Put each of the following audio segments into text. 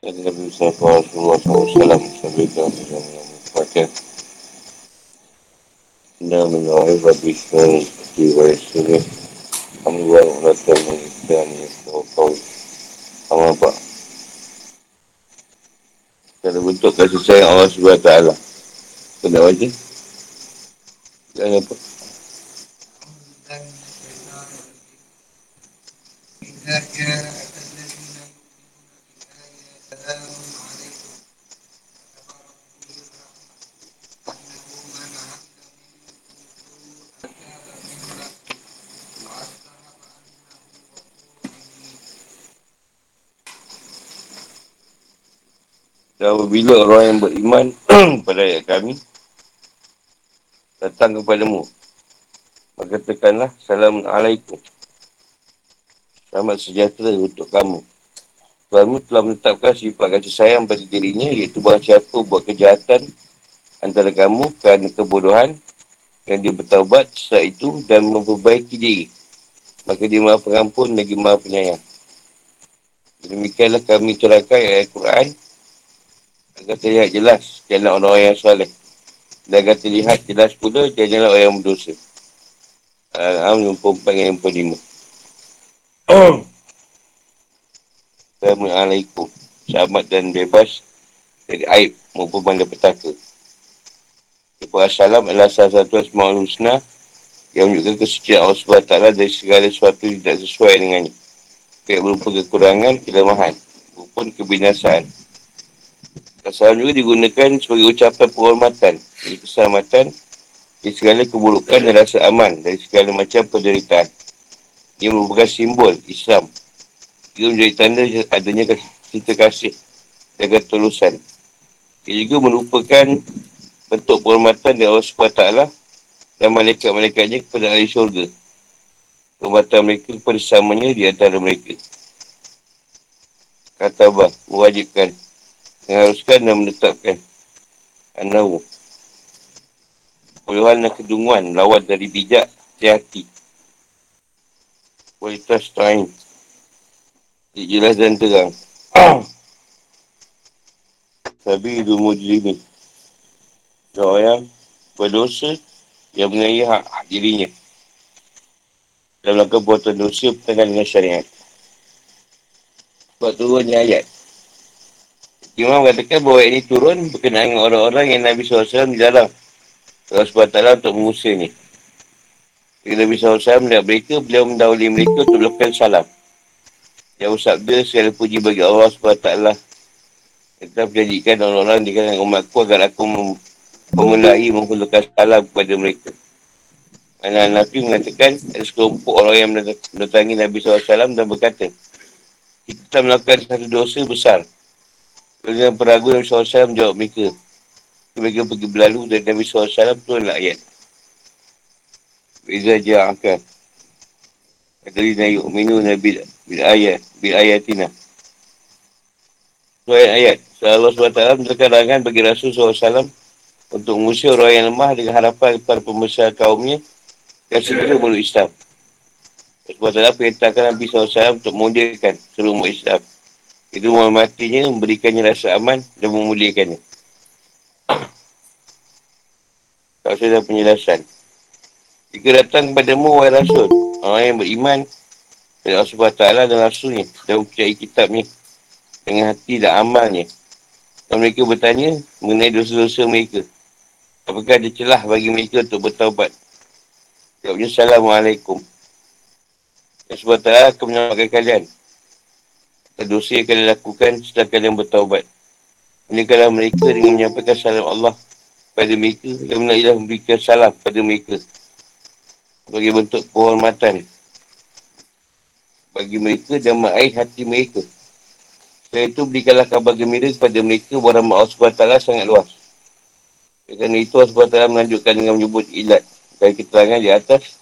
Nabi sallallahu alaihi wasallam sabda pakai Inna min wa'iba bismillah di wa'isulah Amwal rata mengikan Kau Sama bentuk kasih sayang Allah SWT Kena wajib Jangan apa Yeah. Dan apabila orang yang beriman pada ayat kami datang kepadamu, maka tekanlah Assalamualaikum. Selamat sejahtera untuk kamu. Kamu telah menetapkan sifat kasih sayang pada dirinya iaitu bahawa siapa buat kejahatan antara kamu kerana kebodohan yang dia bertaubat setelah itu dan memperbaiki diri. Maka dia maha pengampun lagi maha penyayang. Demikianlah kami cerahkan ayat Al-Quran agar terlihat jelas jalan orang-orang yang soleh. Dan agar terlihat jelas pula jalan orang yang berdosa. Al-An'am 44 yang 45. Assalamualaikum. Selamat dan bebas dari aib maupun benda petaka. Assalam adalah salah satu asma'ul husna yang menunjukkan kesucian Allah SWT dari segala sesuatu yang tidak sesuai dengannya. Kayak berupa kekurangan, kelemahan, maupun kebinasaan. Salam juga digunakan sebagai ucapan penghormatan, jadi keselamatan di segala keburukan dan rasa aman dari segala macam penderitaan. Ia merupakan simbol Islam. Ia menjadi tanda adanya kita kasih dan ketulusan. Ia juga merupakan bentuk penghormatan dari Allah SWT dan malaikat-malaikatnya kepada ahli syurga. Penghormatan mereka kepada samanya di antara mereka. Kata Allah, mewajibkan mengharuskan dan menetapkan anahu puluhan dan kedunguan lawat dari bijak hati. Kualitas time jelas dan terang. Tapi itu mujrim orang yang berdosa yang mengenai hak, dirinya. Dalam kebuatan dosa bertentangan dengan syariat. Sebab turunnya ayat Imam katakan bahawa ini turun berkenaan dengan orang-orang yang Nabi SAW dilarang Allah SWT untuk mengusir ni. Ketika Nabi SAW melihat mereka, beliau mendahului mereka untuk melakukan salam. Yang bersabda, segala puji bagi Allah SWT. Kita berjanjikan orang-orang di kalangan umatku agar aku memulai memperlukan salam kepada mereka. Mana Nabi mengatakan, ada sekelompok orang yang mendatangi Nabi SAW dan berkata, kita melakukan satu dosa besar dengan peragu Nabi SAW menjawab mereka. Mereka pergi berlalu dan Nabi SAW turunlah ayat. Iza ja'aka. Adalina yu'minu nabi bil ayat. Bil ayatina. Itu ayat-ayat. So Allah SWT menerangkan bagi Rasul SAW untuk mengusir orang yang lemah dengan harapan kepada pembesar kaumnya yang segera mulut Islam. Allah SWT perintahkan Nabi SAW untuk mengundirkan seluruh Islam. Itu menghormatinya, memberikannya rasa aman dan memuliakannya. Tak usah ada penjelasan. Jika datang kepadamu, wahai Rasul, orang yang beriman kepada Allah SWT dan Rasulnya dan mempercayai kitabnya dengan hati dan amalnya. Dan mereka bertanya mengenai dosa-dosa mereka. Apakah ada celah bagi mereka untuk bertaubat? Jawabnya, Assalamualaikum. Allah SWT akan menyelamatkan kalian dosa yang kalian lakukan setelah kalian bertaubat. Menikahlah mereka dengan menyampaikan salam Allah pada mereka dan menaiklah memberikan salam pada mereka sebagai bentuk penghormatan bagi mereka dan meraih hati mereka. Setelah itu berikanlah kabar gembira kepada mereka bahawa Allah SWT sangat luas. Kerana itu Allah SWT melanjutkan dengan menyebut ilat dan keterangan di atas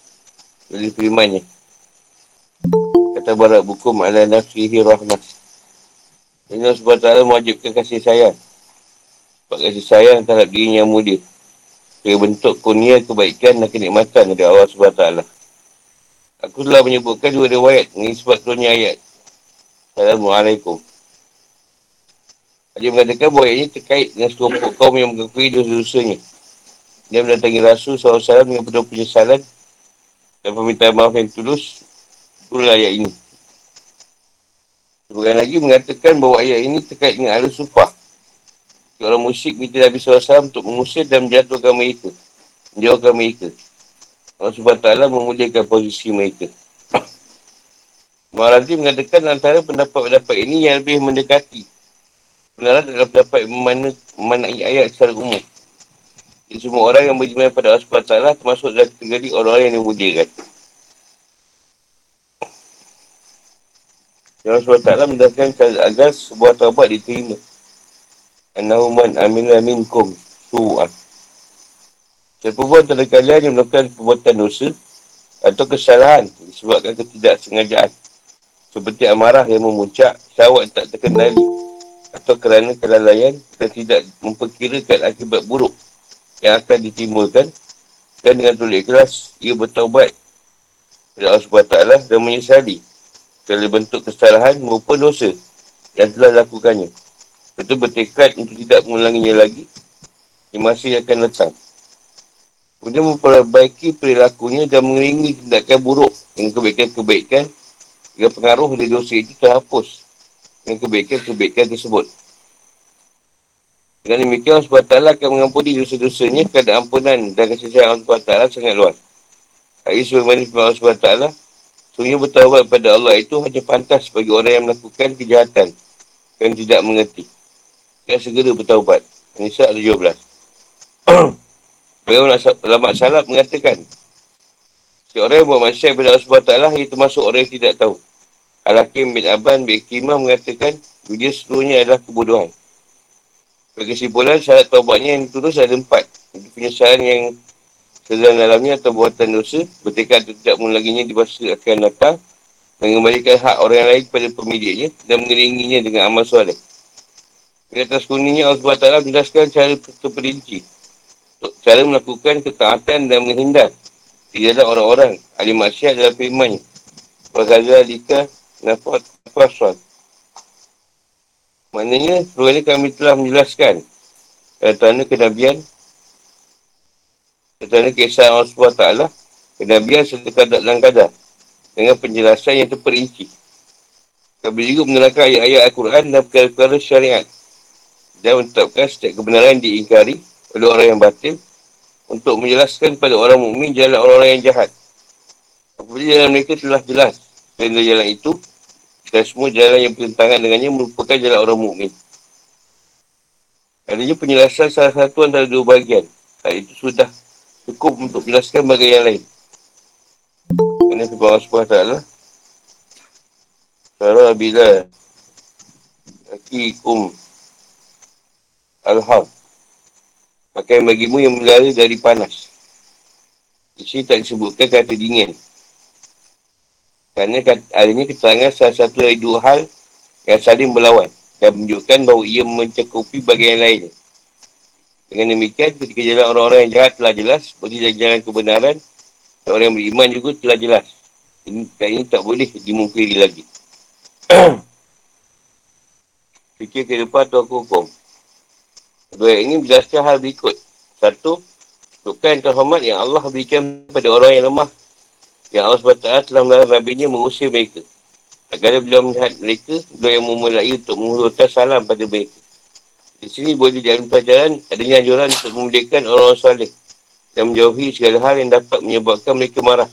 dari firmannya kata barat buku ala nafsihi rahmat. Sebab ta'ala mewajibkan kasih sayang. Sebab kasih sayang terhadap diri yang mulia. Sebagai bentuk kurnia kebaikan dan kenikmatan dari Allah SWT. Aku telah menyebutkan dua riwayat ini sebab turunnya ayat. Assalamualaikum. Dia mengatakan bahawa ini terkait dengan sekelompok kaum yang mengakui dosa-dosanya. Dia mendatangi Rasul SAW dengan penuh penyesalan dan permintaan maaf yang tulus. Itulah ayat ini. Sebagian lagi mengatakan bahawa ayat ini terkait dengan ahli sufah. Orang musyrik minta Nabi SAW untuk mengusir dan menjatuhkan mereka. Menjauhkan mereka. Allah SWT memuliakan posisi mereka. Maharanti mengatakan antara pendapat-pendapat ini yang lebih mendekati. Benaran adalah pendapat memana, memanai ayat secara umum. Jadi semua orang yang beriman pada Allah SWT termasuk dalam kategori orang-orang yang dimuliakan. Allah SWT mendapatkan agar sebuah taubat diterima. Anahuman amina minkum su'an. Siapa pun antara kalian yang melakukan perbuatan dosa atau kesalahan disebabkan ketidaksengajaan. Seperti amarah yang memuncak, syawat tak terkendali atau kerana kelalaian dan tidak memperkirakan akibat buruk yang akan ditimbulkan dan dengan tulis ikhlas ia bertaubat kepada Allah SWT dan menyesali segala bentuk kesalahan maupun dosa yang telah lakukannya. Itu bertekad untuk tidak mengulanginya lagi di masa yang akan datang. Kemudian memperbaiki perilakunya dan mengiringi tindakan buruk dengan kebaikan-kebaikan jika pengaruh dari dosa itu terhapus dengan kebaikan-kebaikan tersebut. Dengan demikian Allah SWT akan mengampuni dosa-dosanya kerana ampunan dan kasih Allah SWT sangat luas. Hari sebagaimana firman Allah SWT, Sungguh bertawabat kepada Allah itu hanya pantas bagi orang yang melakukan kejahatan dan tidak mengerti. Yang segera bertawabat. Nisa ada 17. Bagaimana ulama salaf mengatakan si orang yang buat masyarakat kepada Allah SWT ia termasuk orang yang tidak tahu. Al-Hakim bin Aban bin Kimah mengatakan dia seluruhnya adalah kebodohan. Bagi kesimpulan syarat taubatnya yang terus ada empat. Penyesalan yang sedang dalamnya atau buatan dosa bertekad untuk tidak mengulanginya di masa akan datang mengembalikan hak orang lain kepada pemiliknya dan mengiringinya dengan amal soleh. Di atas kuningnya Allah SWT menjelaskan cara terperinci cara melakukan ketaatan dan menghindar tidak ada orang-orang ahli maksiat dalam firman Wagaza lika nafat nafaswan maknanya ini kami telah menjelaskan kerana kenabian kerana kisah Allah SWT kenabian serta kadar dan kadar dengan penjelasan yang terperinci kami juga menerangkan ayat-ayat Al-Quran dan perkara-perkara syariat dan menetapkan setiap kebenaran diingkari oleh orang yang batin untuk menjelaskan kepada orang mukmin jalan orang-orang yang jahat. Apabila jalan mereka telah jelas dan jalan itu dan semua jalan yang bertentangan dengannya merupakan jalan orang mukmin. Adanya penjelasan salah satu antara dua bahagian. Hal itu sudah cukup untuk menjelaskan bahagian yang lain. Kerana sebab Allah SWT Sarah bila Akikum Al-Hab Pakaian bagimu yang melari dari panas. Di sini tak disebutkan kata dingin. Kerana adanya keterangan salah satu dari dua hal yang saling berlawan dan menunjukkan bahawa ia mencakupi bagian lain. Dengan demikian, ketika jalan orang-orang yang jahat telah jelas, seperti jalan kebenaran, dan orang yang beriman juga telah jelas. Ini, ini tak boleh dimungkiri lagi. Fikir ke depan atau hukum. Dua ini menjelaskan hal berikut. Satu, bukan terhormat yang Allah berikan kepada orang yang lemah. Yang Allah SWT telah melarang Nabi-Nya mengusir mereka. Agar beliau melihat mereka, beliau yang memulai untuk menghulurkan salam pada mereka. Di sini boleh diambil pelajaran adanya anjuran untuk memuliakan orang-orang salih dan menjauhi segala hal yang dapat menyebabkan mereka marah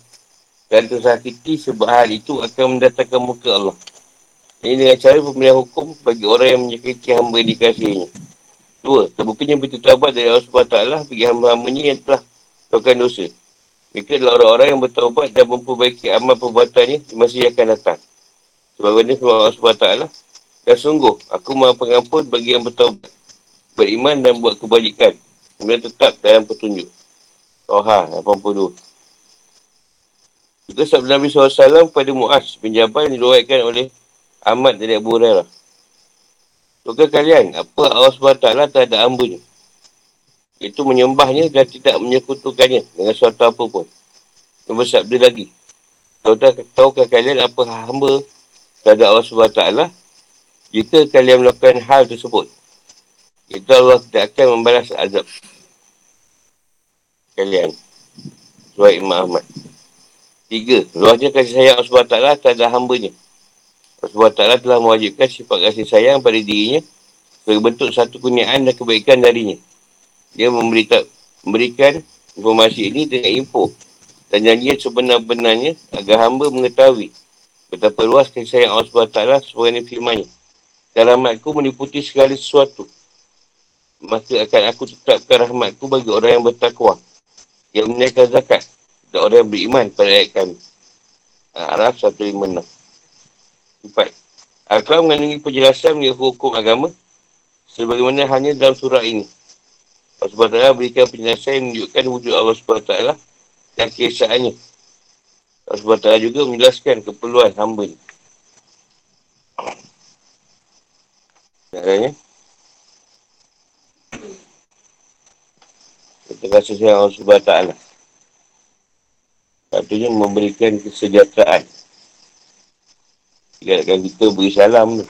dan tersakiti sebab hal itu akan mendatangkan muka Allah. Ini dengan cara pemilihan hukum bagi orang yang menyakiti hamba dikasihnya. Dua, terbukanya betul taubat dari Allah SWT bagi hamba-hambanya yang telah melakukan dosa. Mereka adalah orang-orang yang bertaubat dan memperbaiki amal perbuatannya di masa yang akan datang. Sebab ini Allah SWT. Dan sungguh, aku maha pengampun bagi yang bertaubat, beriman dan buat kebajikan. Kemudian tetap dalam petunjuk. Toha, 82. Juga sabda Nabi SAW pada Mu'az bin Jabal yang diruatkan oleh Ahmad dari Abu Hurairah. Suka kalian, apa Allah SWT tak ada hambanya? Itu menyembahnya dan tidak menyekutukannya dengan suatu apa pun. Yang bersabda lagi. Tahukah kalian apa hamba terhadap Allah SWT jika kalian melakukan hal tersebut? Itu Allah tidak akan membalas azab. Kalian. Surah Imam Ahmad. Tiga. Luasnya kasih sayang Allah SWT terhadap hambanya. Allah SWT telah mewajibkan sifat kasih sayang pada dirinya sebagai bentuk satu kurniaan dan kebaikan darinya. Dia memberita, memberikan informasi ini dengan info dan janji sebenar-benarnya agar hamba mengetahui betapa luas kasih sayang Allah SWT sebagai firmannya. Dan rahmatku meliputi segala sesuatu. Maka akan aku tetapkan rahmatku bagi orang yang bertakwa. Yang menaikkan zakat. Dan orang yang beriman pada ayat kami. Araf 156. Empat. Akal mengandungi penjelasan mengenai hukum agama. Sebagaimana hanya dalam surah ini. Allah SWT berikan penjelasan yang menunjukkan wujud Allah SWT dan keesaannya. Allah SWT juga menjelaskan keperluan hamba ini. Sayang Allah SWT. Satunya memberikan kesejahteraan. Ingatkan kita beri salam tu.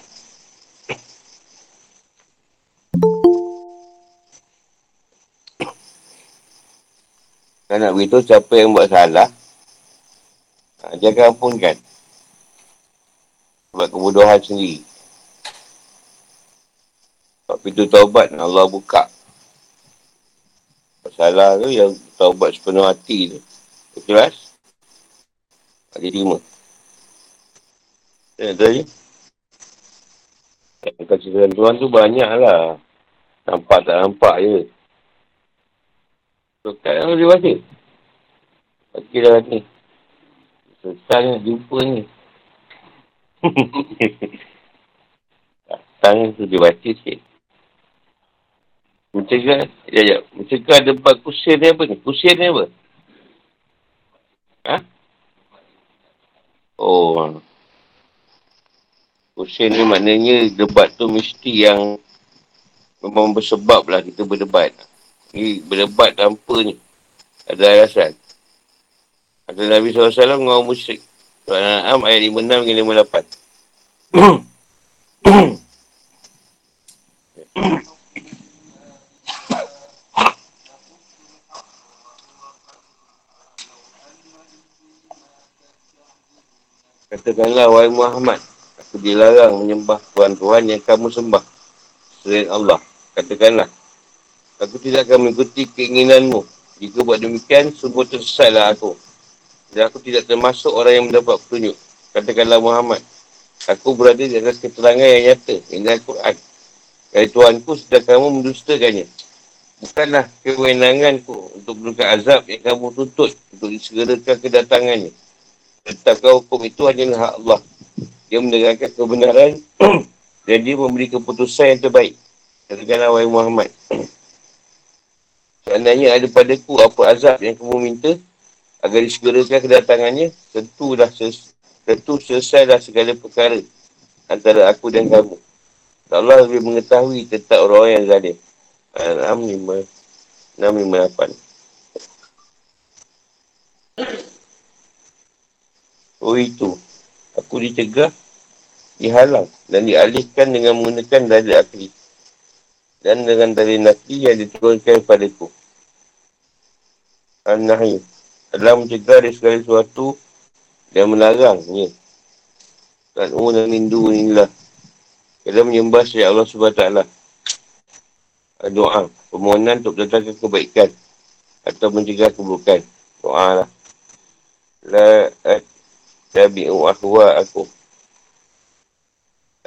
Kan nak beritahu siapa yang buat salah, ha, jangan ampunkan. Sebab kebodohan sendiri. Sebab pintu taubat Allah buka. Salah tu yang taubat sepenuh hati tu. Ikhlas. Ada lima. Ya, tadi. Kasih sayang Tuhan tu banyak lah. Nampak tak nampak je. So, kan harus dia baca. Okey dah ni. Susah ni jumpa ni. Datang tu dia baca sikit. Mencegah, ya, ya. Mencegah ada empat kusir ni apa ni? Kusir ni apa? Ha? Oh. Kusir ni maknanya debat tu mesti yang memang bersebab lah kita berdebat. Ni berdebat tanpa ni. Ada alasan. Ada Nabi SAW dengan orang musyrik. Surah Al-An'am ayat 56 hingga 58. Katakanlah, wahai Muhammad, aku dilarang menyembah Tuhan-Tuhan yang kamu sembah. Selain Allah. Katakanlah, aku tidak akan mengikuti keinginanmu. Jika buat demikian, sungguh tersesatlah aku. Dan aku tidak termasuk orang yang mendapat petunjuk. Katakanlah Muhammad, aku berada di atas keterangan yang nyata. Ini Al-Quran. Dari Tuhanku sudah kamu mendustakannya. Bukanlah kewenanganku untuk menukar azab yang kamu tuntut untuk disegerakan kedatangannya. Tetapkan hukum itu hanyalah hak Allah. Dia menerangkan kebenaran dan dia memberi keputusan yang terbaik. Katakanlah wahai Muhammad. Seandainya ada padaku apa azab yang kamu minta agar disegerakan kedatangannya, tentu dah ses- tentu selesailah segala perkara antara aku dan kamu. Allah lebih mengetahui tentang orang yang zalim. Al-Am 5, 6, 5, 8. Oh itu. Aku dicegah, dihalang dan dialihkan dengan menggunakan dada akli. Dan dengan dada nakli yang diturunkan padaku. Al-Nahi. Adalah mencegah dari segala sesuatu dan melarangnya. Dan umur dan rindu inilah. Kita menyembah sejak Allah SWT. Doa. Permohonan untuk datangkan kebaikan. Atau mencegah keburukan. Doa lah. La tabi'u ahwa aku.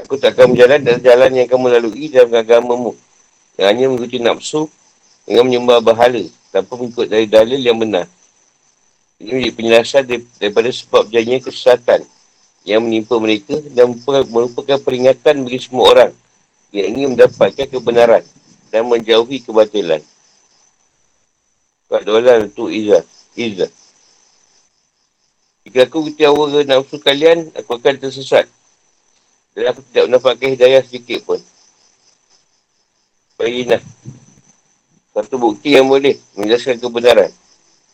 Aku takkan berjalan dari jalan yang kamu lalui dalam agamamu. Yang hanya mengikuti nafsu dengan menyembah bahala tanpa mengikut dari dalil yang benar. Ini menjadi penjelasan daripada sebab jadinya kesesatan yang menimpa mereka dan merupakan peringatan bagi semua orang yang ingin mendapatkan kebenaran dan menjauhi kebatilan. Kak Dolal tu Izzah. Izzah. Jika aku ikuti awal nafsu kalian, aku akan tersesat. Dan aku tidak mendapatkan hidayah sedikit pun. Baiklah. Satu bukti yang boleh menjelaskan kebenaran.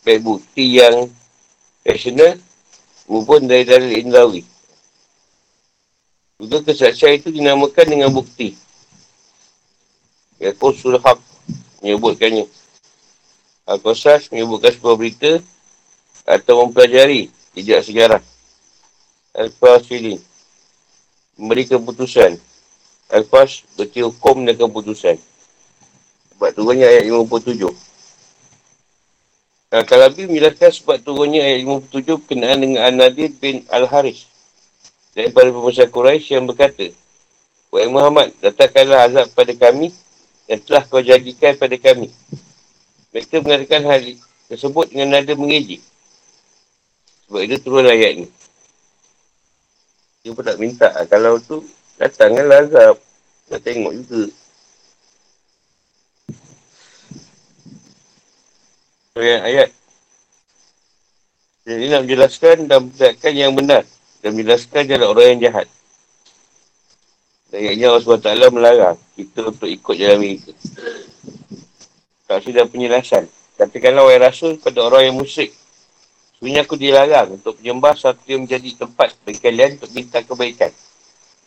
Baik bukti yang rasional maupun dari dalil indawi. Juga kesaksian itu dinamakan dengan bukti. Yaakob Surah Haq menyebutkannya. Al-Qasas menyebutkan sebuah berita atau mempelajari jejak sejarah. Al-Fasili memberi keputusan. Al-Fas berarti hukum dan keputusan. Sebab turunnya ayat 57. Al-Kalabi menjelaskan sebab turunnya ayat 57 kenaan dengan An-Nadir bin Al-Haris. Daripada pemusaha Quraisy yang berkata, Wahai Muhammad, datangkanlah azab pada kami yang telah kau jadikan pada kami. Mereka mengatakan hal tersebut dengan nada mengejik. Sebab itu turun ayat ni. Dia pun tak minta. Kalau tu, datanglah azab. Nak tengok juga. Ayat, ayat. Jadi nak menjelaskan dan menjelaskan yang benar. Dan menjelaskan jalan orang yang jahat. Dan ayatnya Allah SWT melarang kita untuk ikut jalan mereka. Tak sudah penjelasan. Katakanlah wahai rasul pada orang yang musyrik. Sebenarnya aku dilarang untuk menyembah satu yang menjadi tempat bagi kalian untuk minta kebaikan.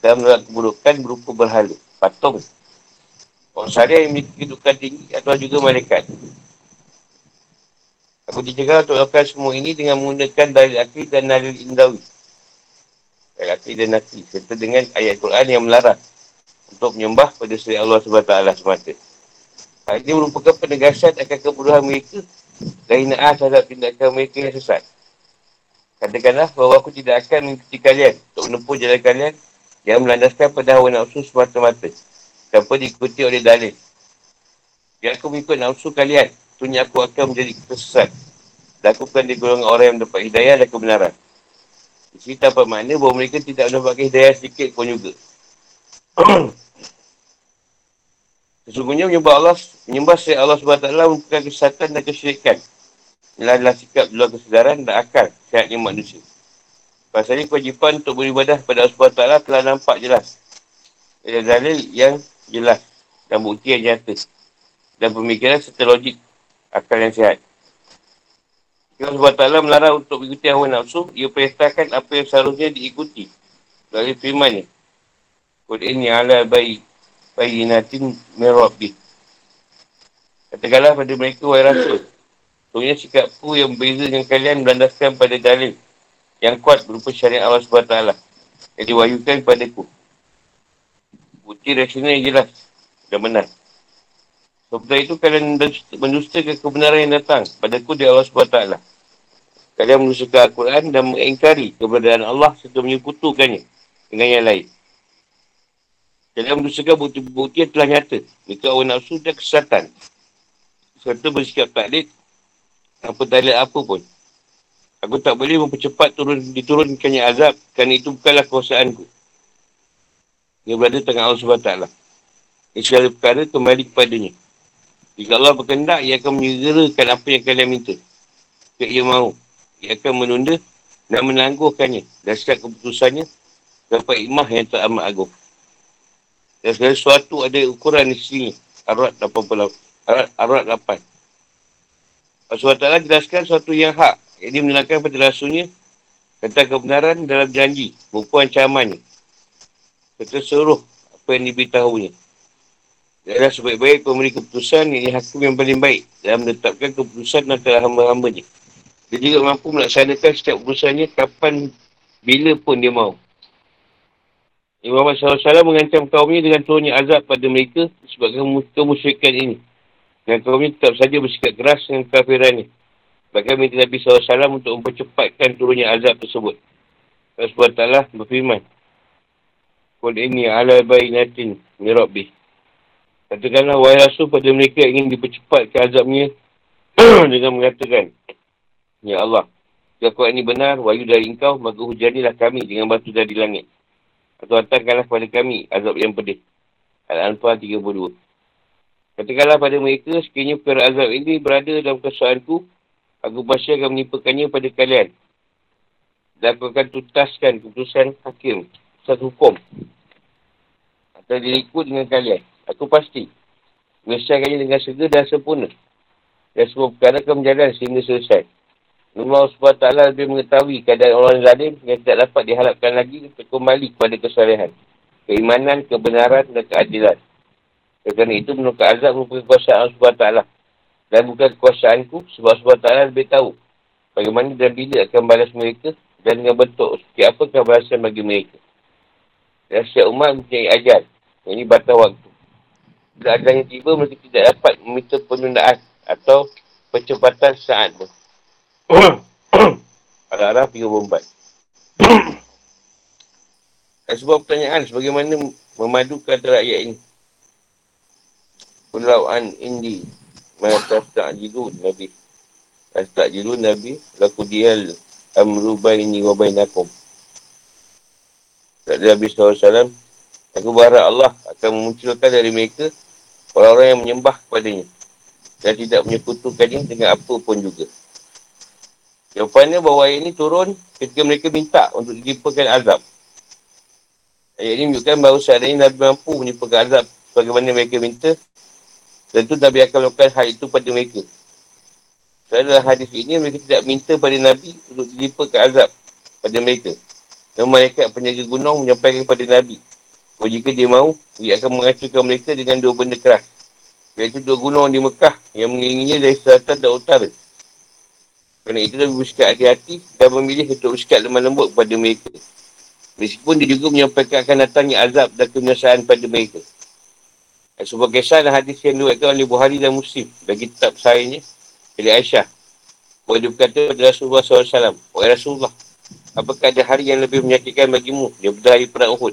Dan menolak keburukan berupa berhala. Patung. Orang syariah yang memiliki kedudukan tinggi atau juga malaikat. Aku dicegah untuk lakukan semua ini dengan menggunakan dalil akli dan dalil indawi. Dalil akli dan akli. Serta dengan ayat Quran yang melarang untuk menyembah pada suri Allah SWT semata. Hal ini merupakan penegasan akan keburuhan mereka dan hinaan terhadap tindakan mereka yang sesat. Katakanlah bahawa aku tidak akan mengikuti kalian untuk menempuh jalan kalian yang melandaskan pada hawa nafsu semata-mata tanpa diikuti oleh dalil. Jika aku mengikut nafsu kalian, tunya aku akan menjadi kesesat. Dan aku bukan orang yang mendapat hidayah dan kebenaran. Di sini dapat makna bahawa mereka tidak mendapat hidayah sedikit pun juga. Sesungguhnya menyembah Allah, menyembah saya Allah SWT merupakan kesesatan dan kesyirikan. Adalah sikap luar kesedaran dan akal sehatnya manusia. Pasalnya kewajipan untuk beribadah pada Allah SWT telah nampak jelas. Ada dalil yang jelas dan bukti yang nyata. Dan pemikiran serta logik akal yang sehat. Jika Allah SWT melarang untuk mengikuti hawa nafsu, ia perintahkan apa yang seharusnya diikuti. Dari firman ni. Kod ini ala baik bayinatin mirabbi. Katakanlah pada mereka, wahai rasul. Sebenarnya sikapku yang berbeza dengan kalian berlandaskan pada dalil yang kuat berupa syariat Allah SWT yang diwahyukan kepadaku. Bukti rasional yang jelas dan benar. Seperti itu kalian mendustakan kebenaran yang datang padaku di Allah SWT. Kalian mendustakan Al-Quran dan mengingkari keberadaan Allah serta menyekutukannya dengan yang lain. Kalian mendustakan bukti-bukti yang telah nyata. Mereka awal nafsu dan kesesatan. Serta bersikap taklid. Apa dalil apa pun. Aku tak boleh mempercepat turun diturunkannya azab. Kerana itu bukanlah kuasaanku. Ia berada tengah Allah SWT. Ini segala perkara kembali kepadanya. Jika Allah berkendak, ia akan menyegerakan apa yang kalian minta. Jika ia mahu. Ia akan menunda dan menangguhkannya. Dan setiap keputusannya dapat imah yang tak amat agung. Dan segala sesuatu ada ukuran di sini. Arat 88. Arat, arat 8. Allah SWT jelaskan sesuatu yang hak. Jadi menerangkan pada rasulnya tentang kebenaran dalam janji. Berupa ancamannya. Serta seluruh apa yang diberitahunya. Adalah sebaik-baik pemberi keputusan ini hakim yang paling baik dalam menetapkan keputusan antara hamba-hambanya. Dia juga mampu melaksanakan setiap keputusannya kapan, bila pun dia mahu. Imam Muhammad SAW mengancam kaumnya dengan turunnya azab pada mereka sebabkan kemusyrikan ini. Dan kaumnya tetap saja bersikap keras dengan kafirannya. Bahkan minta Nabi SAW untuk mempercepatkan turunnya azab tersebut. Allah SWT berfirman. Kul ini ala bayinatin mirabbi. Katakanlah wahai rasul pada mereka ingin dipercepatkan azabnya dengan mengatakan. Ya Allah, jika kau ini benar, wahyu dari engkau, maka hujanilah kami dengan batu dari langit. Atau hantarkanlah kepada kami azab yang pedih. Al-Anfal 32. Katakanlah pada mereka, sekiranya perkara azab ini berada dalam kesuaanku, aku pasti akan menimpakannya pada kalian. Dan aku akan tutaskan keputusan hakim, satu hukum. Atau diriku dengan kalian. Aku pasti. Menyelesaikannya dengan segera dan sempurna. Dan semua perkara akan berjalan sehingga selesai. Allah SWT lebih mengetahui keadaan orang zalim yang tidak dapat diharapkan lagi untuk kembali kepada kesalahan. Keimanan, kebenaran dan keadilan. Kerana itu menukar azab merupakan kuasaan Allah SWT. Dan bukan kuasaanku sebab Allah SWT lebih tahu bagaimana dan bila akan balas mereka dan dengan bentuk seperti apa kebalasan bagi mereka. Dan setiap umat mempunyai ajar. Ini batas waktu. Bila ajar yang tiba, mereka tidak dapat meminta penundaan atau percepatan saat pun. Arah-arah 34. Dan sebuah pertanyaan sebagaimana memadukan antara ayat ini. Pulauan Indi. Mata tak jiru Nabi. Tak jiru Nabi. Laku dial amru baini wa bainakum. Kata Nabi SAW. Aku berharap Allah akan memunculkan dari mereka orang-orang yang menyembah kepadanya. Dan tidak menyekutukannya dengan apa pun juga. Jawapannya bahawa ayat ini turun ketika mereka minta untuk dijimpakan azab. Ayat ini menunjukkan bahawa seandainya Nabi mampu menimpakan azab bagaimana mereka minta, tentu Nabi akan melakukan hal itu pada mereka. Kerana dalam hadis ini, mereka tidak minta pada Nabi untuk dilimpahkan azab pada mereka. Namun mereka penjaga gunung menyampaikan kepada Nabi. Bahawa jika dia mahu, dia akan mengacurkan mereka dengan dua benda keras. Iaitu dua gunung di Mekah yang mengiringinya dari selatan dan utara. Kerana itu Nabi bersikap hati-hati dan memilih untuk bersikap lemah lembut kepada mereka. Meskipun dia juga menyampaikan akan datangnya azab dan kenyasaan pada mereka. Sebuah kisah dan hadis yang diwetkan oleh Buhari dan Muslim bagi kitab sayangnya dari Aisyah. Bahawa dia berkata pada Rasulullah SAW, Wahai Rasulullah, apakah ada hari yang lebih menyakitkan bagimu daripada hari perang Uhud?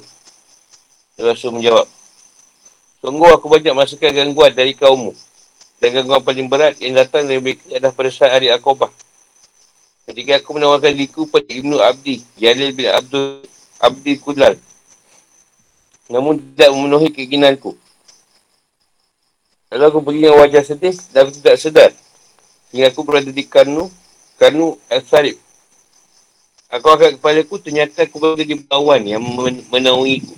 Rasul menjawab, Sungguh aku banyak merasakan gangguan dari kaummu. Dan gangguan paling berat yang datang dari mereka adalah pada saat hari Akobah. Ketika aku menawarkan diriku pada Ibnu Abdi, Jalil bin Abdul abdi kulal. Namun tidak memenuhi keinginanku. Lalu aku pergi dengan wajah sedih dan tidak sedar. Hingga aku berada di Kanu, Kanu Al-Sarib. Aku angkat kepala aku, ternyata aku berada di bawah yang menaungi aku.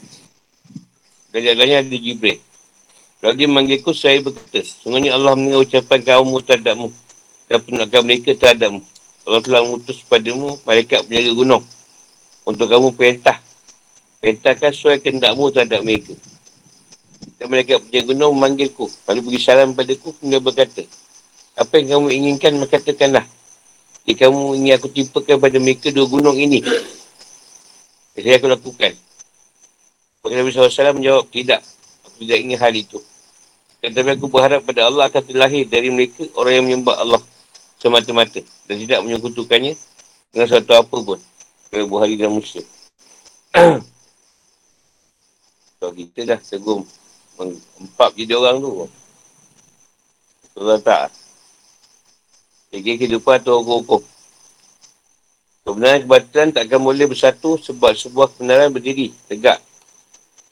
Dan jalannya ada Jibril. Lalu dia memanggilku, saya berkata, sungguhnya Allah mendengar ucapan kaummu terhadapmu dan penolakan mereka terhadapmu. Allah telah mengutus padamu, mereka penjaga gunung untuk kamu perintah. Perintahkan sesuai kehendakmu terhadap mereka. Dan mereka punya gunung memanggilku. Lalu beri salam padaku, kemudian berkata, apa yang kamu inginkan, katakanlah. Jika kamu ingin aku timpakan pada mereka dua gunung ini, saya aku lakukan. Nabi SAW menjawab, tidak. Aku tidak ingin hal itu. Tetapi aku berharap pada Allah akan terlahir dari mereka orang yang menyembah Allah semata-mata dan tidak menyekutukannya dengan satu apa pun ke Buhari dan Muslim. so, kita dah segum empat jadi orang tu. Betul tak? Jadi kehidupan tu hukum-hukum. Kebenaran kebatilan takkan boleh bersatu sebab sebuah kebenaran berdiri, tegak.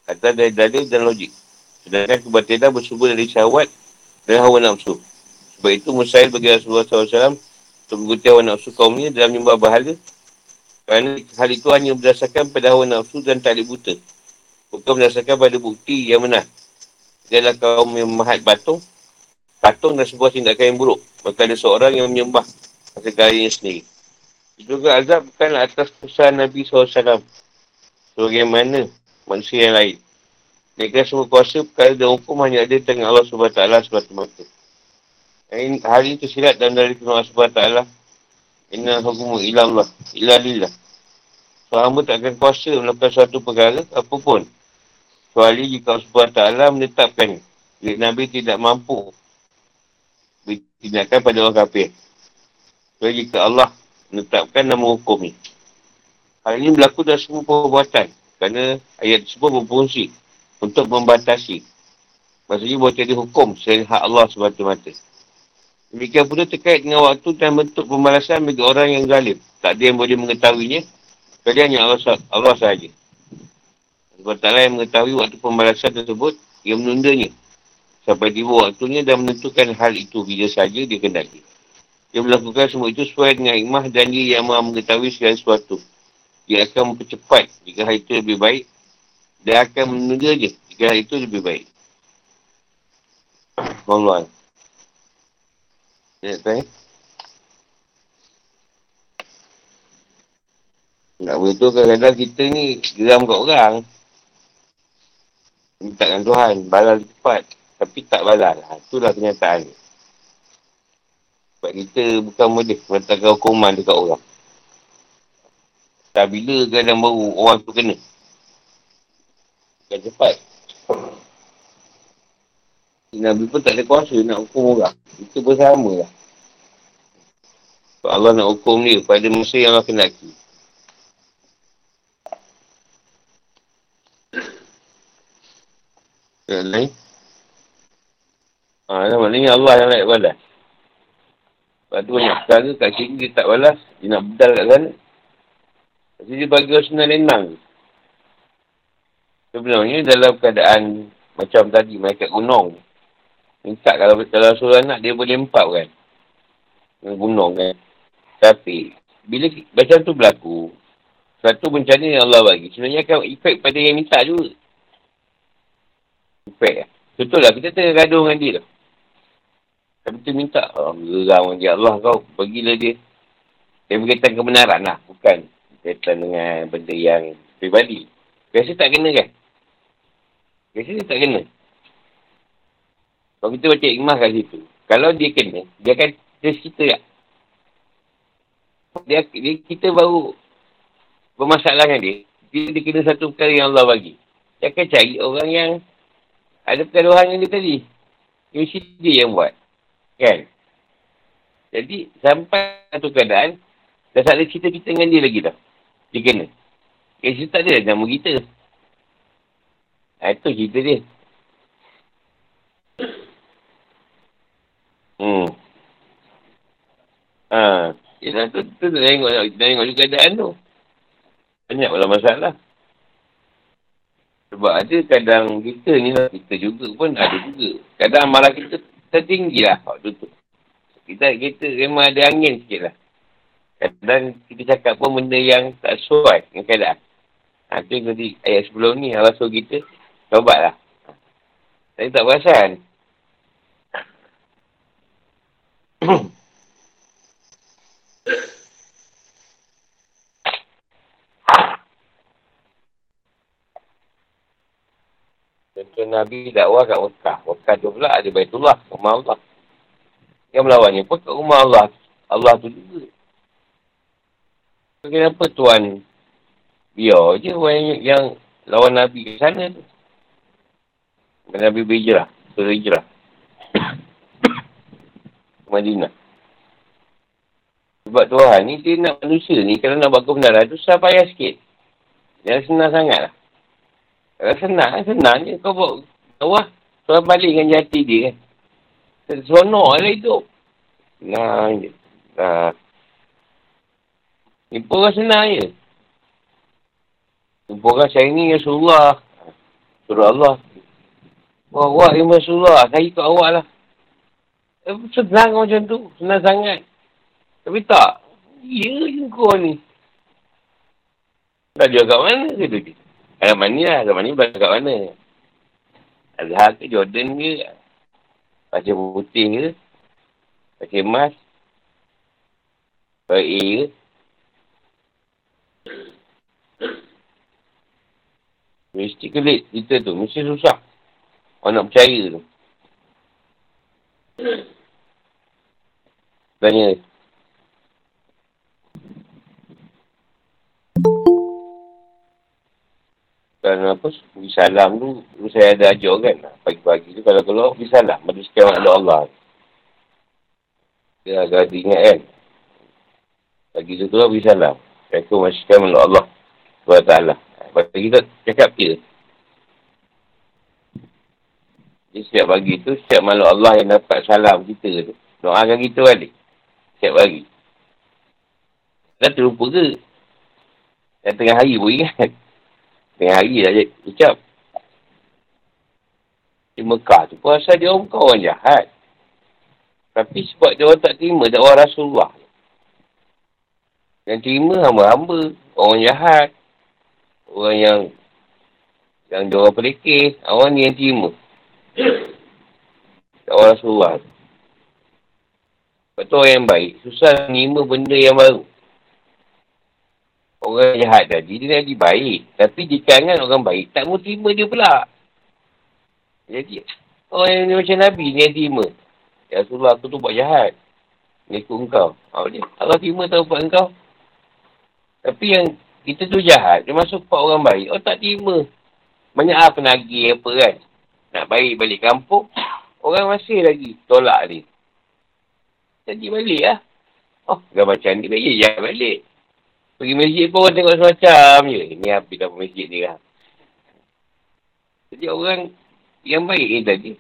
Kata dari dalil dan logik. Sedangkan kebatilan bersumber dari syahwat dan hawa nafsu. Sebab itu Musail bagi Rasulullah SAW untuk mengikuti hawa nafsu kaumnya dalam menyembah bahala kerana hal itu hanya berdasarkan pada hawa nafsu dan tak buta. Bukan berdasarkan pada bukti yang benar. Dia adalah kaum yang memahat batung. Patung dan sebuah tindakan yang buruk. Maka ada seorang yang menyembah segalanya sendiri. Juga azab bukanlah atas pesan Nabi SAW. Sebagaimana manusia yang lain. Mereka semua kuasa perkara dan hukum hanya ada di tangan Allah SWT semata-mata. Hal ini tersirat dalam dari Allah SWT Inna hukumu ila Allah. Ila lillah. So, hamba tak akan kuasa melakukan suatu perkara apapun. Kecuali jika Allah SWT menetapkan. Jika Nabi tidak mampu bertindakan pada orang kafir. Kecuali jika Allah menetapkan nama hukum ni. Hal ini berlaku dalam semua perbuatan. Kerana ayat tersebut berfungsi untuk membatasi. Maksudnya boleh jadi hukum selain hak Allah semata-mata. Demikian pula terkait dengan waktu dan bentuk pembalasan bagi orang yang zalim. Tak ada yang boleh mengetahuinya. Kecuali hanya Allah, Allah sahaja. Sebab taklah yang mengetahui waktu pembalasan tersebut, ia menundanya. Sampai tiba waktunya dan menentukan hal itu bila saja dia kendali. Dia melakukan semua itu sesuai dengan imah dan dia yang maha mengetahui segala sesuatu. Dia akan mempercepat jika hal itu lebih baik. Dia akan menunda je jika hal itu lebih baik. Allah. Ya, tak Nak betul kadang-kadang kita ni geram kat orang. Minta dengan Tuhan, balal cepat. Tapi tak balas lah. Itulah kenyataan ni. Sebab kita bukan boleh meletakkan hukuman dekat orang. Tak bila kadang baru orang tu kena. Bukan cepat. Nabi pun tak ada kuasa nak hukum orang. Itu pun sama lah. Allah nak hukum dia pada masa yang Allah kenaki. Yang lain? Ha, nah, maknanya Allah yang layak balas. Sebab tu banyak perkara kat sini dia tak balas. Dia nak bedal kat sana. Jadi dia bagi Rasulullah lenang. Sebenarnya dalam keadaan macam tadi, mereka gunung. Minta kalau kalau suruh anak dia boleh empat kan. Gunung kan. Tapi bila macam tu berlaku, satu bencana yang Allah bagi, sebenarnya akan efek pada yang minta juga. Efek lah. Betul lah, kita tengah gaduh dengan dia lah. Tapi tu minta, oh, geram dia Allah kau, bagilah dia. Dia berkaitan kebenaran lah, bukan berkaitan dengan benda yang pribadi. Biasa tak kena kan? Biasa tak kena. Kalau kita baca ikmah kat situ. Kalau dia kena, dia akan cerita tak? Dia, dia, kita baru bermasalah dengan dia. Dia, dia kena satu perkara yang Allah bagi. Dia akan cari orang yang ada perkaruhan yang dia tadi. Mesti dia yang buat. Kan? Jadi, sampai satu keadaan, dah tak ada cerita kita dengan dia lagi dah. Dia kena. Eh, cerita dia nama kita. Ha, itu cerita dia. Hmm. Ha. Yelah tu, tu tengok, nak tengok juga keadaan tu. Banyak pula masalah. Sebab ada kadang kita ni lah, kita juga pun ada juga. Kadang marah kita tertinggi lah waktu tu. Kita, kita memang ada angin sikit lah. Kadang kita cakap pun benda yang tak sesuai dengan keadaan. Ha, tu nanti ayat sebelum ni, Allah suruh kita, cobalah. Tapi tak perasan. Contoh Nabi dakwah kat Mekah. Mekah tu pula ada Baitullah, rumah Allah. Yang melawannya pun kat rumah Allah. Allah tu juga. Kenapa Tuan biar je orang yang, lawan Nabi ke sana tu. Nabi berhijrah. Berhijrah. Madinah. Sebab Tuhan ni dia nak manusia ni kalau nak buat kebenaran tu susah payah sikit. Jangan senang sangat lah. Kalau senang, senang je kau buat bawah. Tuhan balik dengan jati dia kan. Seronok lah hidup. Senang je. Nah. Jumpa orang senang je. Jumpa orang saya ni Rasulullah. Surah Allah. Wah, wah, ya Rasulullah. Saya ikut awak lah. Senang macam tu. Senang sangat. Tapi tak. Ya je kau ni. Tak jual kat mana ke tu? Agak ni lah. Agak ni kat mana? Azhar ke Jordan ke? Baca putih ke? Baca emas? A ke? Mesti kelit cerita tu. Mesti susah. Orang nak percaya tu. Tanya. Dan apa, pergi salam tu, tu saya ada ajar kan. Pagi-pagi tu kalau keluar, pergi salam. Pada sekian makhluk Allah. Dia agak ingat kan. Pagi tu keluar, pergi salam. Assalamualaikum masih makhluk Allah. Sebab ta'ala. Lepas kita cakap dia. Jadi setiap pagi tu, setiap makhluk Allah yang dapat salam kita tu. Doakan kita balik. Setiap pagi. Dah terlupa ke? Yang tengah hari pun ingat. Tengah hari dah ucap. Di Mekah tu pun asal dia orang orang jahat. Tapi sebab dia orang tak terima dakwah Rasulullah. Yang terima hamba-hamba. Orang jahat. Orang yang yang dia orang pelikir. Orang ni yang terima. Dakwah Rasulullah tu. Sebab tu orang yang baik, susah menerima benda yang baru. Orang jahat tadi, dia jadi baik. Tapi jika kan orang baik, tak mau terima dia pula. Jadi, orang yang macam Nabi ni yang terima. Ya Rasulullah aku tu buat jahat. Ni ikut engkau. Oh, dia. Allah terima tahu buat engkau. Tapi yang kita tu jahat. Dia masuk buat orang baik. Oh tak terima. Banyak lah penagih apa kan. Nak baik balik kampung. Orang masih lagi tolak ni. Jadi balik lah. Oh, dah macam ni balik. Ya balik. Pergi masjid pun orang tengok semacam je. Ni habis dapat masjid ni lah. Jadi orang yang baik ni tadi.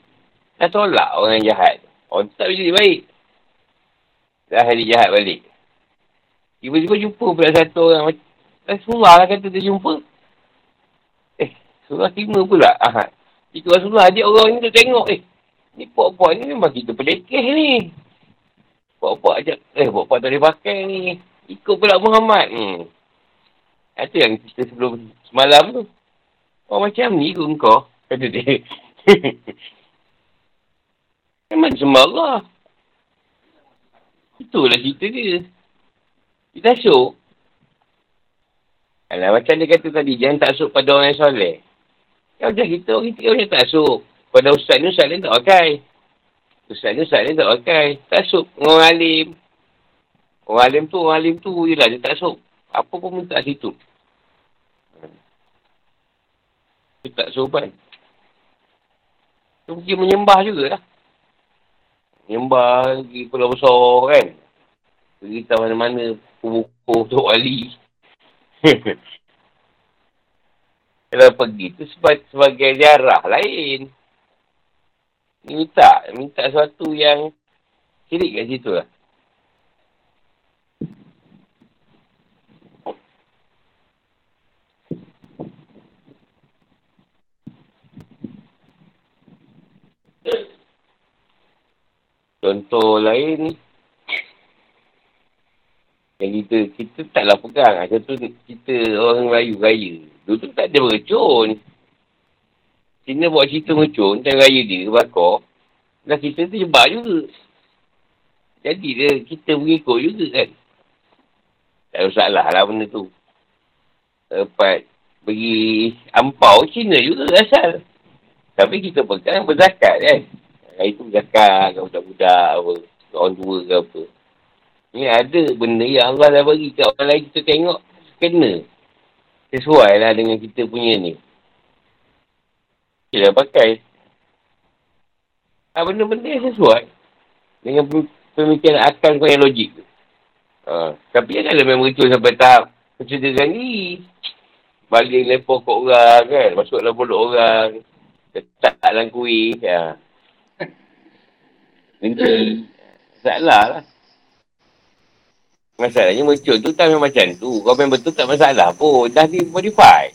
Dah tolak orang yang jahat. Orang tak jadi baik. Dah hari jahat balik. Tiba-tiba jumpa pula satu orang. Eh, Surah lah kata dia jumpa. Eh, Surah terima pula. Ahad. Itu Rasulullah ajak orang ni tu tengok. Eh, ni puak-puak ni memang kita pelekeh ni. Puak-puak ajak. Eh, puak-puak tak boleh pakai ni. Ikut pula Muhammad. Hmm. Itu yang kita sebelum semalam tu. Oh, macam ni ikut kau. Kata dia. Memang sembah Allah. Itulah cerita dia. Kita taksuk. Alah, macam dia kata tadi, jangan taksuk pada orang yang soleh. Ya macam kita, kita orang yang taksuk. Pada ustaz ni, ustaz ni tak pakai. Ustaz ni, ustaz ni tak pakai. Taksuk orang alim. Orang alim tu, orang alim tu je lah, dia taksuk. Apa pun minta situ. Dia tak sopan. Dia mungkin menyembah jugalah. Menyembah pergi pulau besar kan. Pergi tahu mana-mana buku untuk wali. Kalau pergi tu sebagai jarah lain. Minta, minta sesuatu yang sirik kat situ lah. Contoh lain yang kita, kita taklah pegang. Tu kita orang Melayu raya. Dulu tak ada mercun. Cina buat cerita mercun, time raya dia, bakar. Dan kita tu jebak juga. Jadi dia, kita mengikut juga kan. Tak ada masalah lah benda tu. Dapat bagi ampau Cina juga asal. Tapi kita pegang berzakat kan. Hari tu zakat kat budak-budak apa. Orang tua ke apa. Ni ada benda yang Allah dah bagi kat orang lain kita tengok. Kena. Sesuai lah dengan kita punya ni. Kita dah pakai. Ha, benda-benda yang sesuai. Dengan pemikiran akal kau yang logik. Ha, tapi kan ada memang itu sampai tahap. Percederaan ni. Balik lepok kat orang kan. Masuk dalam mulut orang. Letak dalam kuih. Ya. Nanti salah lah. Masalahnya muncul tu tak macam tu. Kau memang betul tak masalah pun. Dah di modify.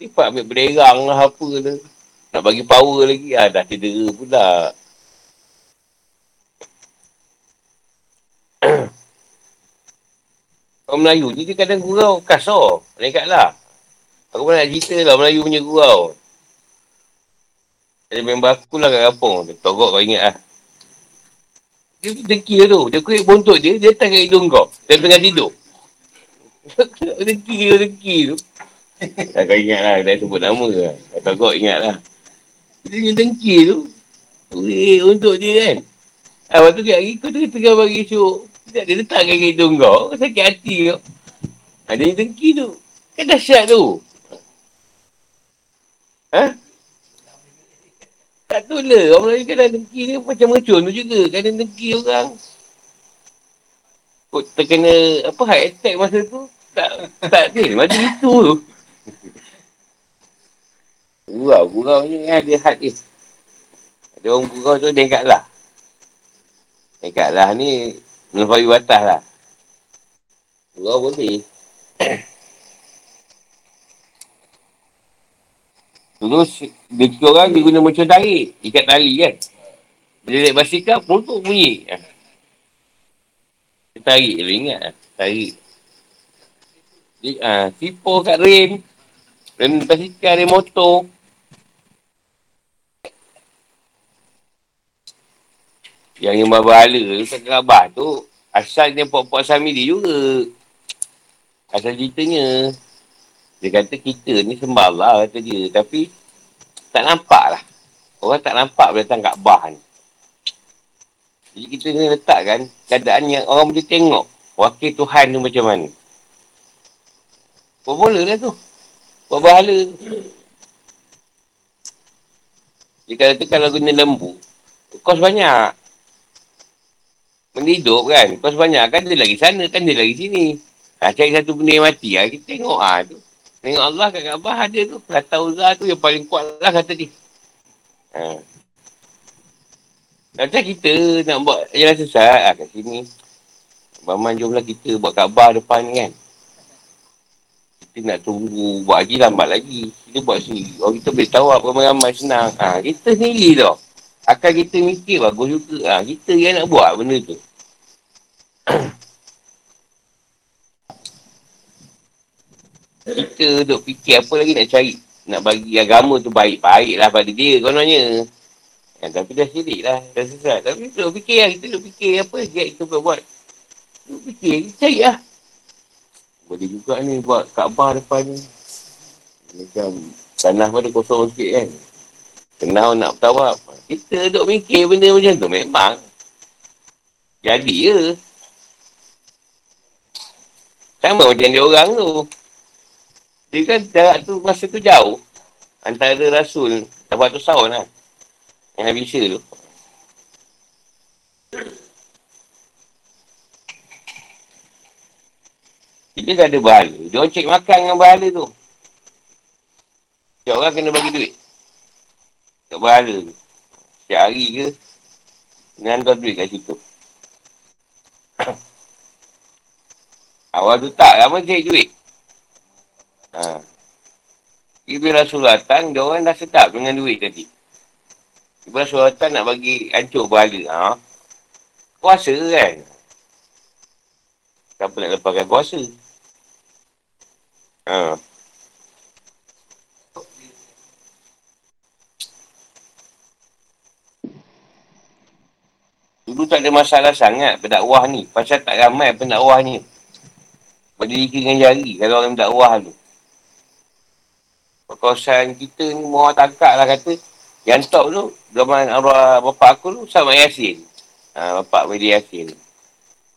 Modify ambil berderang lah apa tu. Nak bagi power lagi. Ah, dah cedera pula. Orang Melayu ni dia kadang gurau kasar. Mereka lah. Aku pernah nak cerita lah Melayu punya gurau. Ada member aku lah kat kampung. Dia togok kau ingat lah. Dia dengki tu. Dia kuih bontot dia. Dia datang kat hidung kau. Dia tengah tidur. dia dengki tu. Tak kau ingat lah. Dia sebut nama lah. Kau kau ingat lah. Dia dengki tu. Kuih bontot dia kan. Ah, waktu kat hari kau tengah bagi syuk. Dia letak kat hidung kau. Kau sakit hati kau. Ada yang dengki tu. Kan dahsyat tu. Ha? Tak tu lah. Orang Melayu kadang dengki ni macam mercun tu juga. Kadang dengki orang. Kok terkena apa heart attack masa tu. Tak tak ada. Macam itu tu. Gurau. Gurau ni ada heart ni. Ada orang gurau tu dekat lah. Dekat lah ni. Melampaui batas lah. Gurau boleh. Dulu dia tiga orang dia guna macam tarik. Ikat tali kan. Bila naik basikal, pultuk bunyi. Dia tarik je ingat lah. Tarik. Dia, ha, tipu kat rem. Rem basikal, rem motor. Yang yang berbahala tu kat Rabah tu. Asalnya puak-puak Sami dia juga. Asal ceritanya. Dia kata kita ni sembah Allah kata dia. Tapi tak nampak lah. Orang tak nampak datang Kaabah ni. Jadi kita ni letakkan keadaan yang orang boleh tengok wakil Tuhan tu macam mana. Bermula lah tu. Buat bahala. Dia kata kalau guna lembu, kos banyak. Benda hidup kan. Kos banyak kan dia lagi sana, kan dia lagi sini. Ha, cari satu benda yang mati lah. Kita tengok ah ha, tu. Tengok Allah kat Kaabah ada tu. Kata Uzah tu yang paling kuat lah kata dia. Ha. Macam kita nak buat jalan sesat ha, kat sini. Baman jomlah kita buat Kaabah depan ni kan. Kita nak tunggu buat lagi lambat lagi. Kita buat sendiri. Orang kita boleh tahu apa ramai senang. Ha, kita sendiri tau. Akan kita mikir bagus juga. Ha, kita yang nak buat benda tu. kita duk fikir apa lagi nak cari. Nak bagi agama tu baik-baik lah pada dia kononnya. Ya, tapi dah sirik lah. Dah sesat. Tapi duk fikir lah. Kita duk fikir apa lagi kita buat. Duk fikir. Cari lah. Boleh juga ni buat Kaabah depan ni. Macam tanah pada kosong sikit kan. Kenal nak bertawab. Kita duk mikir benda macam tu memang. Jadi ya. Sama macam dia orang tu. Dia kan jarak tu masa tu jauh. Antara Rasul. Buat tu sahun lah. Yang Nabi Isa tu. Kita dah ada bahala. Dia orang cek makan dengan bahala tu. Setiap orang kena bagi duit. Tak bahala tu. Setiap hari ke. Kena hantar duit kat situ. Awal tu tak. Lama cek duit. Ha. Bila Rasulullah datang, dia orang dah sedap dengan duit tadi. Bila Rasulullah datang nak bagi hancur bahala. Ha. Kuasa kan? Siapa nak lepaskan kuasa? Ha. Dulu tak ada masalah sangat pendakwah ni. Pasal tak ramai pendakwah ni. Berdiri dengan jari kalau orang pendakwah tu kawasan kita ni orang tangkap lah kata yang top tu zaman arwah bapak aku tu sama Yasin ha, bapak Medi Yasin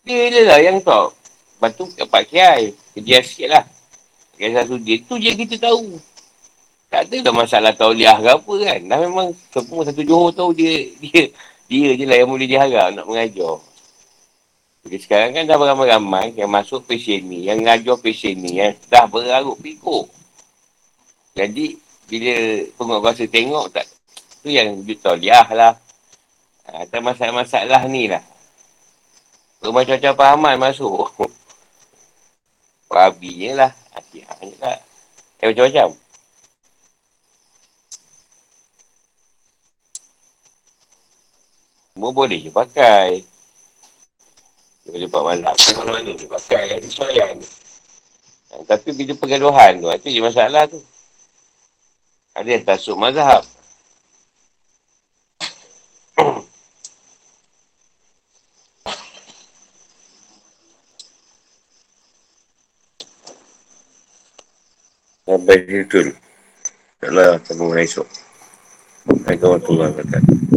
dia je lah yang top lepas tu Pak Kiai kerja sikit lah Kiai satu dia tu je kita tahu tak ada dah masalah tauliah ke apa kan dah memang semua satu Johor tahu dia dia dia je lah yang boleh diharap nak mengajar jadi sekarang kan dah beramai-ramai yang masuk pasien ni, yang ngajar pasien ni, yang dah berarut pikuk. Jadi, bila penguat kuasa tengok tak, tu yang wujud tauliah lah. Atau ha, masalah-masalah ni lah. Rumah cuaca pahaman masuk. Wabinya lah. Hati-hati lah. Eh, macam-macam. Semua boleh je pakai. Dia boleh buat malam. Dia pakai. Dia Tapi bila pergaduhan tu, itu je masalah tu. Ada yang tasuk mazhab. Sampai situ. Taklah sambung esok. Assalamualaikum warahmatullahi wabarakatuh.